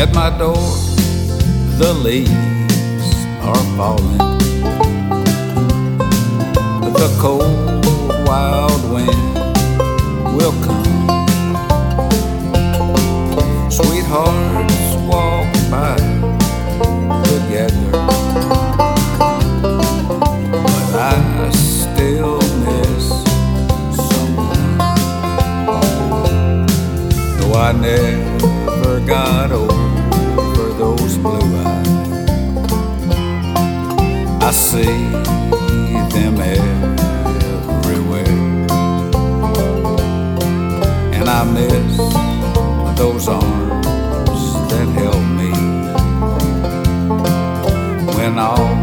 At my door, the leaves are falling. The cold, wild wind will come. Sweethearts walk by together. But I still miss someone. Though I never got over I see them everywhere. And I miss those arms that held me when all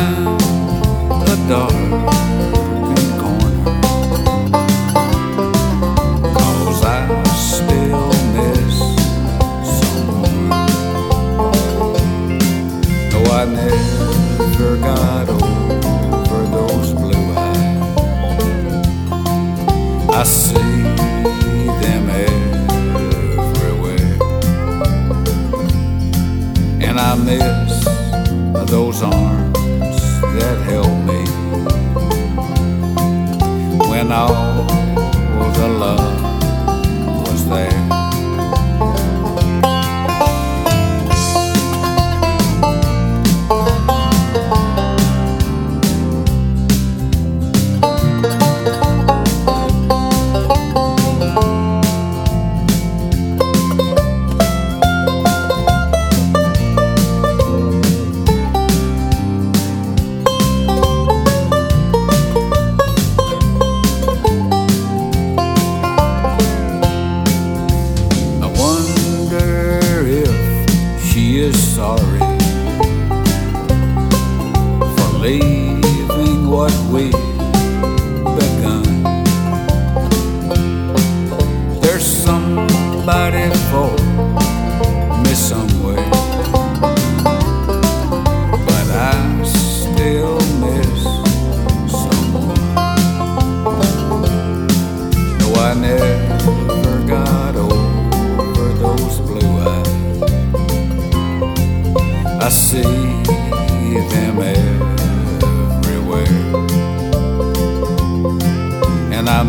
a. Cause I still miss someone. I never got over those blue eyes. I see them everywhere. And I miss those arms that held me when all the love leaving what we begun. There's somebody for me somewhere, but I still miss someone. No, I never got over those blue eyes. I see them everywhere, na